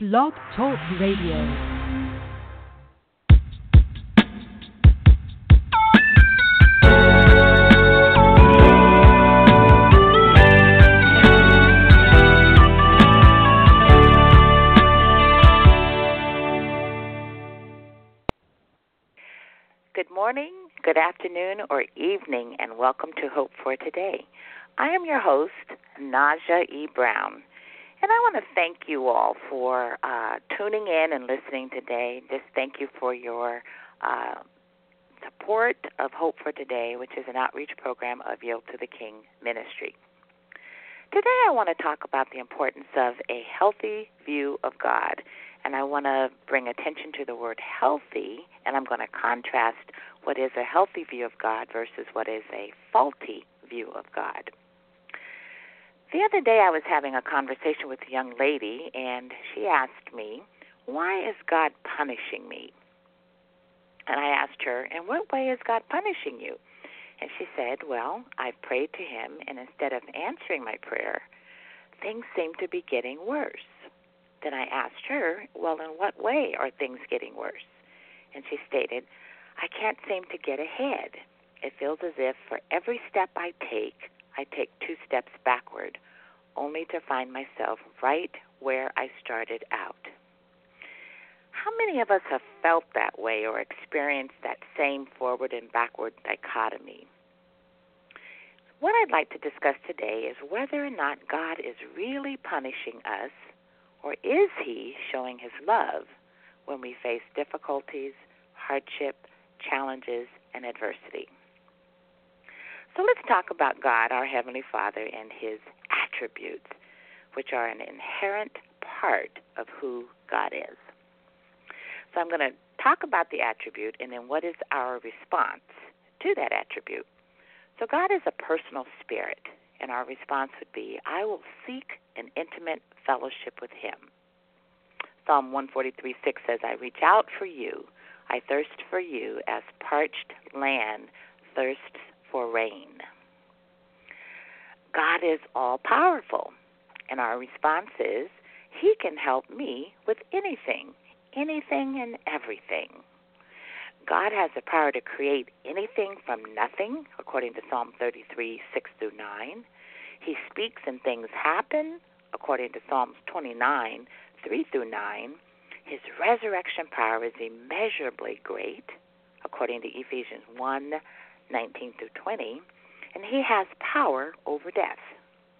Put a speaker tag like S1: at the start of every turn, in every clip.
S1: Blog Talk Radio.
S2: Good morning, good afternoon, or evening, and welcome to Hope for Today. I am your host, Naja E. Brown, and I want to thank you all for uh, tuning in and listening today. Just thank you for your uh, support of Hope for Today, which is an outreach program of Yield to the King Ministry. Today, I want to talk about the importance of a healthy view of God. And I want to bring attention to the word healthy, and I'm going to contrast what is a healthy view of God versus what is a faulty view of God. The other day, I was having a conversation with a young lady, and she asked me, Why is God punishing me? And I asked her, In what way is God punishing you? And she said, Well, I've prayed to Him, and instead of answering my prayer, things seem to be getting worse. Then I asked her, Well, in what way are things getting worse? And she stated, I can't seem to get ahead. It feels as if for every step I take, I take two steps backward, only to find myself right where I started out. How many of us have felt that way or experienced that same forward and backward dichotomy? What I'd like to discuss today is whether or not God is really punishing us, or is He showing His love when we face difficulties, hardship, challenges, and adversity? So let's talk about God, our Heavenly Father, and His attributes, which are an inherent part of who God is. So I'm going to talk about the attribute and then what is our response to that attribute. So God is a personal spirit, and our response would be, I will seek an intimate fellowship with Him. Psalm 143 6 says, I reach out for you. I thirst for you as parched land thirsts for rain. God is all powerful, and our response is He can help me with anything, anything and everything. God has the power to create anything from nothing, according to Psalm 33 6 through 9. He speaks and things happen, according to Psalms 29 3 through 9. His resurrection power is immeasurably great, according to Ephesians 1 19 through 20, and he has power over death.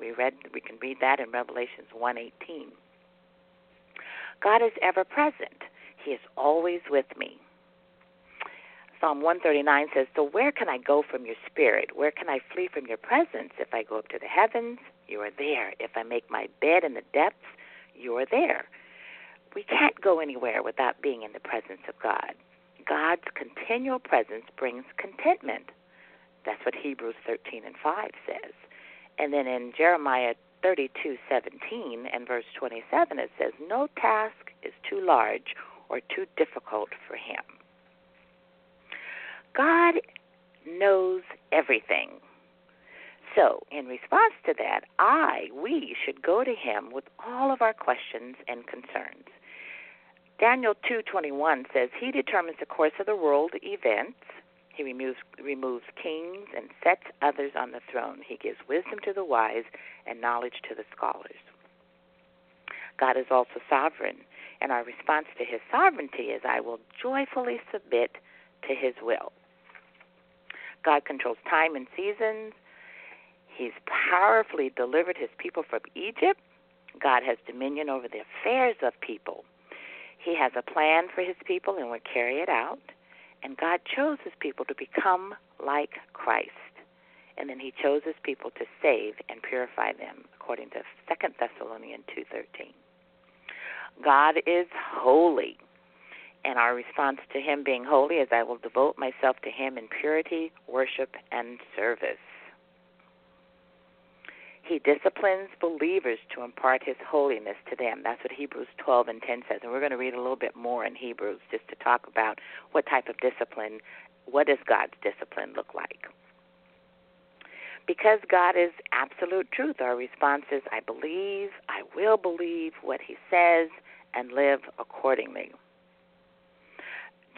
S2: We read we can read that in Revelations 1:18. God is ever present. He is always with me. Psalm 139 says, So where can I go from your spirit? Where can I flee from your presence? If I go up to the heavens, you are there. If I make my bed in the depths, you are there. We can't go anywhere without being in the presence of God. God's continual presence brings contentment. That's what Hebrews 13 and 5 says. And then in Jeremiah 32:17 and verse 27 it says no task is too large or too difficult for him. God knows everything. So, in response to that, I, we should go to him with all of our questions and concerns. Daniel 2:21 says he determines the course of the world events. He removes removes kings and sets others on the throne. He gives wisdom to the wise and knowledge to the scholars. God is also sovereign, and our response to his sovereignty is I will joyfully submit to his will. God controls time and seasons. He's powerfully delivered his people from Egypt. God has dominion over the affairs of people. He has a plan for his people and will carry it out. And God chose his people to become like Christ. And then he chose his people to save and purify them, according to 2 Thessalonians 2.13. God is holy. And our response to him being holy is I will devote myself to him in purity, worship, and service. He disciplines believers to impart his holiness to them. That's what Hebrews 12 and 10 says. And we're going to read a little bit more in Hebrews just to talk about what type of discipline, what does God's discipline look like. Because God is absolute truth, our response is I believe, I will believe what he says, and live accordingly.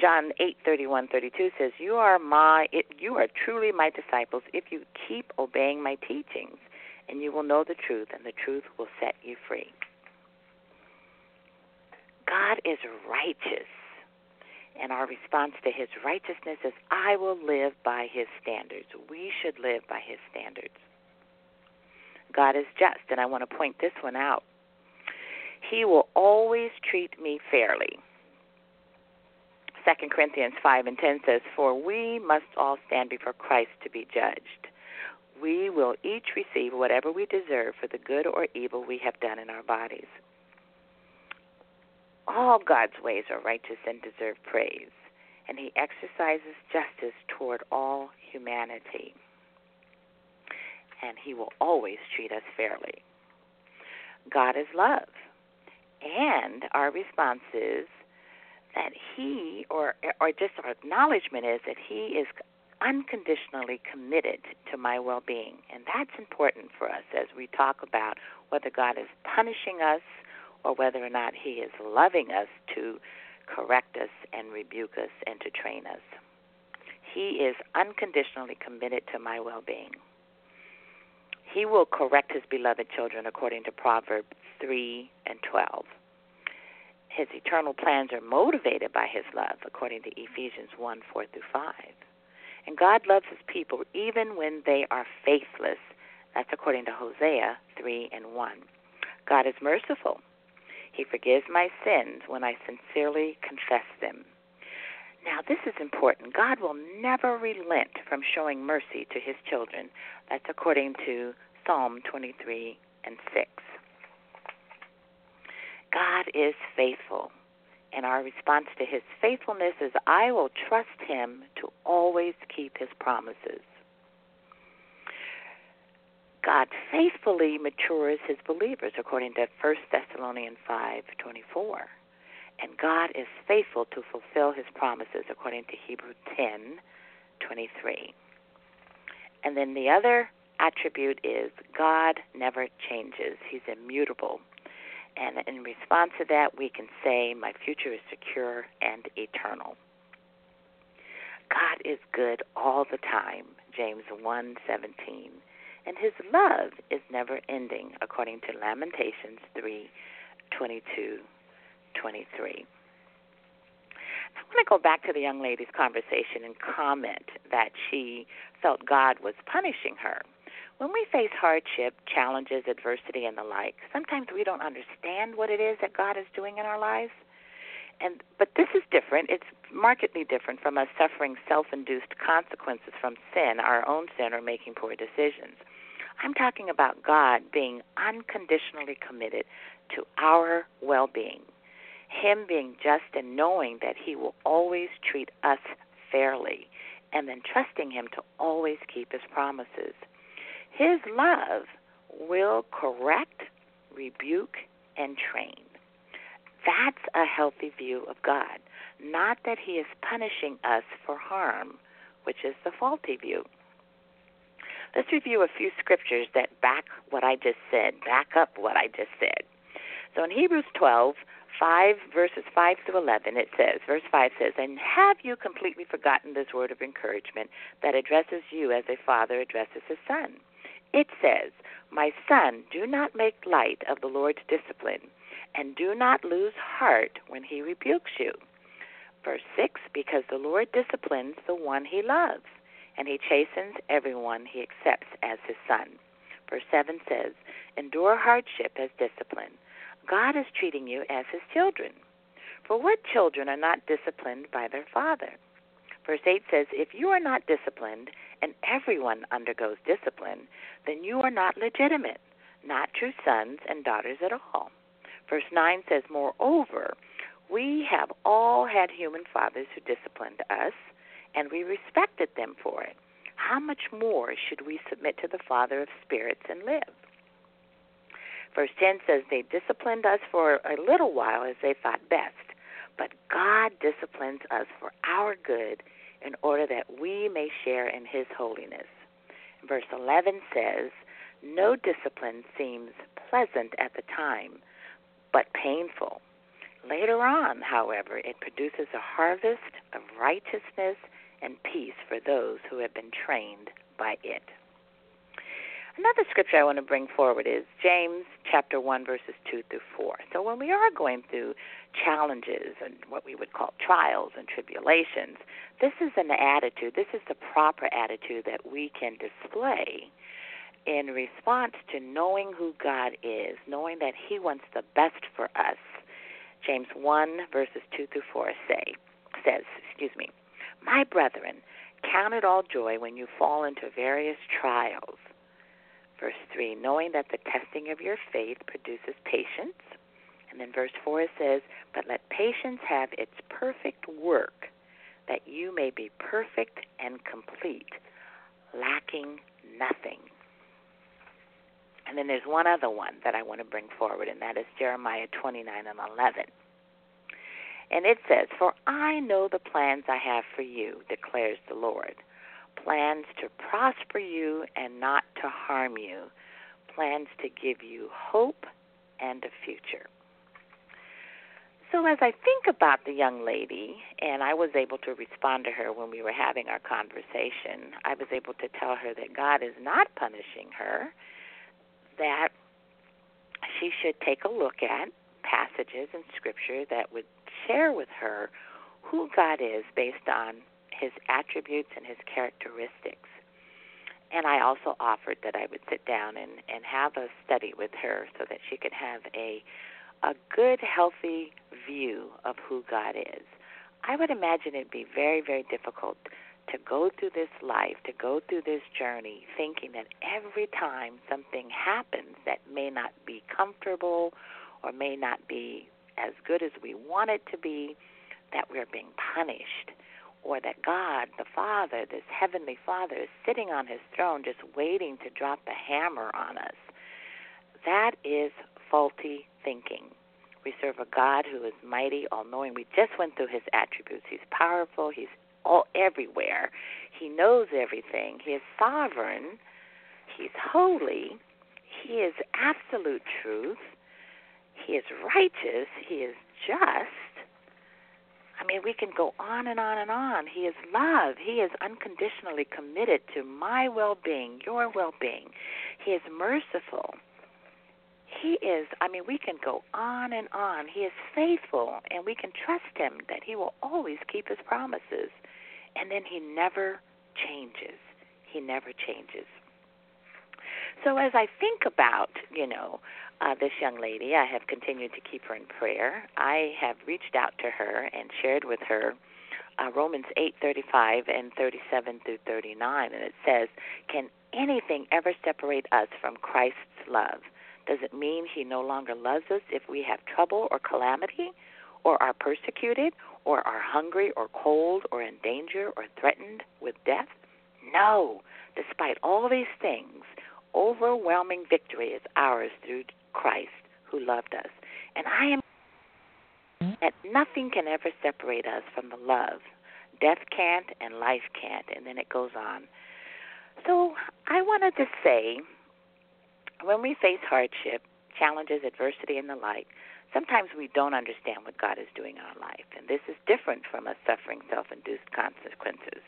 S2: John 8:31-32 says, "You are my you are truly my disciples if you keep obeying my teachings, and you will know the truth, and the truth will set you free." God is righteous, and our response to his righteousness is, "I will live by his standards." We should live by his standards. God is just, and I want to point this one out. He will always treat me fairly. 2 Corinthians 5 and 10 says, For we must all stand before Christ to be judged. We will each receive whatever we deserve for the good or evil we have done in our bodies. All God's ways are righteous and deserve praise, and He exercises justice toward all humanity. And He will always treat us fairly. God is love, and our response is that he or or just our acknowledgement is that he is unconditionally committed to my well-being. And that's important for us as we talk about whether God is punishing us or whether or not he is loving us to correct us and rebuke us and to train us. He is unconditionally committed to my well-being. He will correct his beloved children according to Proverbs 3 and 12 his eternal plans are motivated by his love, according to Ephesians 1 4 through 5. And God loves his people even when they are faithless. That's according to Hosea 3 and 1. God is merciful. He forgives my sins when I sincerely confess them. Now, this is important. God will never relent from showing mercy to his children. That's according to Psalm 23 and 6. God is faithful. And our response to his faithfulness is I will trust him to always keep his promises. God faithfully matures his believers according to 1 Thessalonians 5:24. And God is faithful to fulfill his promises according to Hebrew 10:23. And then the other attribute is God never changes. He's immutable. And in response to that, we can say, My future is secure and eternal. God is good all the time, James 1:17, and his love is never ending, according to Lamentations 3:22, 23. I want to go back to the young lady's conversation and comment that she felt God was punishing her. When we face hardship, challenges, adversity, and the like, sometimes we don't understand what it is that God is doing in our lives. And but this is different. It's markedly different from us suffering self-induced consequences from sin, our own sin, or making poor decisions. I'm talking about God being unconditionally committed to our well-being. Him being just and knowing that He will always treat us fairly, and then trusting Him to always keep His promises. His love will correct, rebuke, and train. That's a healthy view of God. Not that He is punishing us for harm, which is the faulty view. Let's review a few scriptures that back what I just said, back up what I just said. So in Hebrews 12, 5 verses 5 through 11 it says verse 5 says and have you completely forgotten this word of encouragement that addresses you as a father addresses his son it says, My son, do not make light of the Lord's discipline, and do not lose heart when he rebukes you. Verse 6 Because the Lord disciplines the one he loves, and he chastens everyone he accepts as his son. Verse 7 says, Endure hardship as discipline. God is treating you as his children. For what children are not disciplined by their father? Verse 8 says, If you are not disciplined, and everyone undergoes discipline, then you are not legitimate, not true sons and daughters at all. Verse 9 says, Moreover, we have all had human fathers who disciplined us, and we respected them for it. How much more should we submit to the Father of spirits and live? Verse 10 says, They disciplined us for a little while as they thought best, but God disciplines us for our good in order that we may share in his holiness. Verse 11 says, No discipline seems pleasant at the time, but painful. Later on, however, it produces a harvest of righteousness and peace for those who have been trained by it. Another scripture I want to bring forward is James chapter 1 verses 2 through 4. So when we are going through challenges and what we would call trials and tribulations, this is an attitude, this is the proper attitude that we can display in response to knowing who God is, knowing that he wants the best for us. James 1 verses 2 through 4 say says, excuse me, "My brethren, count it all joy when you fall into various trials." Verse 3 knowing that the testing of your faith produces patience. And then verse 4 says, But let patience have its perfect work, that you may be perfect and complete, lacking nothing. And then there's one other one that I want to bring forward, and that is Jeremiah 29 and 11. And it says, For I know the plans I have for you, declares the Lord plans to prosper you and not to harm you, plans to give you hope and a future. So, as I think about the young lady, and I was able to respond to her when we were having our conversation, I was able to tell her that God is not punishing her, that she should take a look at passages in Scripture that would share with her who God is based on his attributes and his characteristics. And I also offered that I would sit down and, and have a study with her so that she could have a a good, healthy view of who God is. I would imagine it'd be very, very difficult to go through this life, to go through this journey, thinking that every time something happens that may not be comfortable or may not be as good as we want it to be, that we're being punished or that God, the Father, this heavenly Father, is sitting on his throne just waiting to drop the hammer on us. That is faulty thinking. We serve a God who is mighty, all knowing. We just went through his attributes. He's powerful, he's all everywhere. He knows everything. He is sovereign. He's holy. He is absolute truth. He is righteous. He is just. I mean, we can go on and on and on. He is love. He is unconditionally committed to my well being, your well being. He is merciful. He is, I mean, we can go on and on. He is faithful, and we can trust him that he will always keep his promises. And then he never changes. He never changes. So as I think about, you know, uh, this young lady. I have continued to keep her in prayer. I have reached out to her and shared with her uh, Romans 8:35 and 37 through 39, and it says, "Can anything ever separate us from Christ's love? Does it mean He no longer loves us if we have trouble or calamity, or are persecuted, or are hungry or cold, or in danger, or threatened with death? No. Despite all these things, overwhelming victory is ours through Christ who loved us. And I am that nothing can ever separate us from the love. Death can't and life can't. And then it goes on. So I wanted to say when we face hardship, challenges, adversity, and the like, sometimes we don't understand what God is doing in our life. And this is different from us suffering self induced consequences.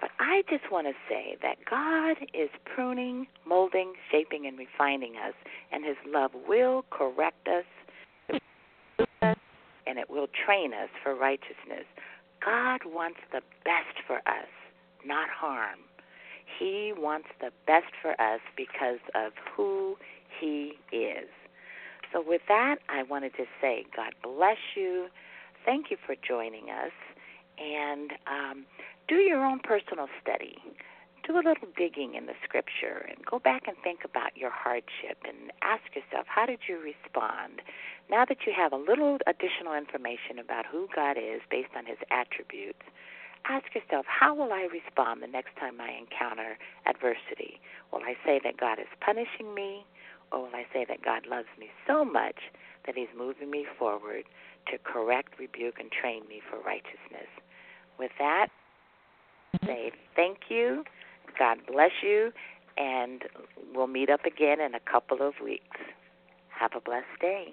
S2: But I just want to say that God is pruning, molding, shaping, and refining us, and His love will correct us, and it will train us for righteousness. God wants the best for us, not harm. He wants the best for us because of who He is. So, with that, I wanted to say, God bless you. Thank you for joining us. And um, do your own personal study. Do a little digging in the scripture and go back and think about your hardship and ask yourself, how did you respond? Now that you have a little additional information about who God is based on his attributes, ask yourself, how will I respond the next time I encounter adversity? Will I say that God is punishing me, or will I say that God loves me so much that he's moving me forward to correct, rebuke, and train me for righteousness? With that, say thank you, God bless you, and we'll meet up again in a couple of weeks. Have a blessed day.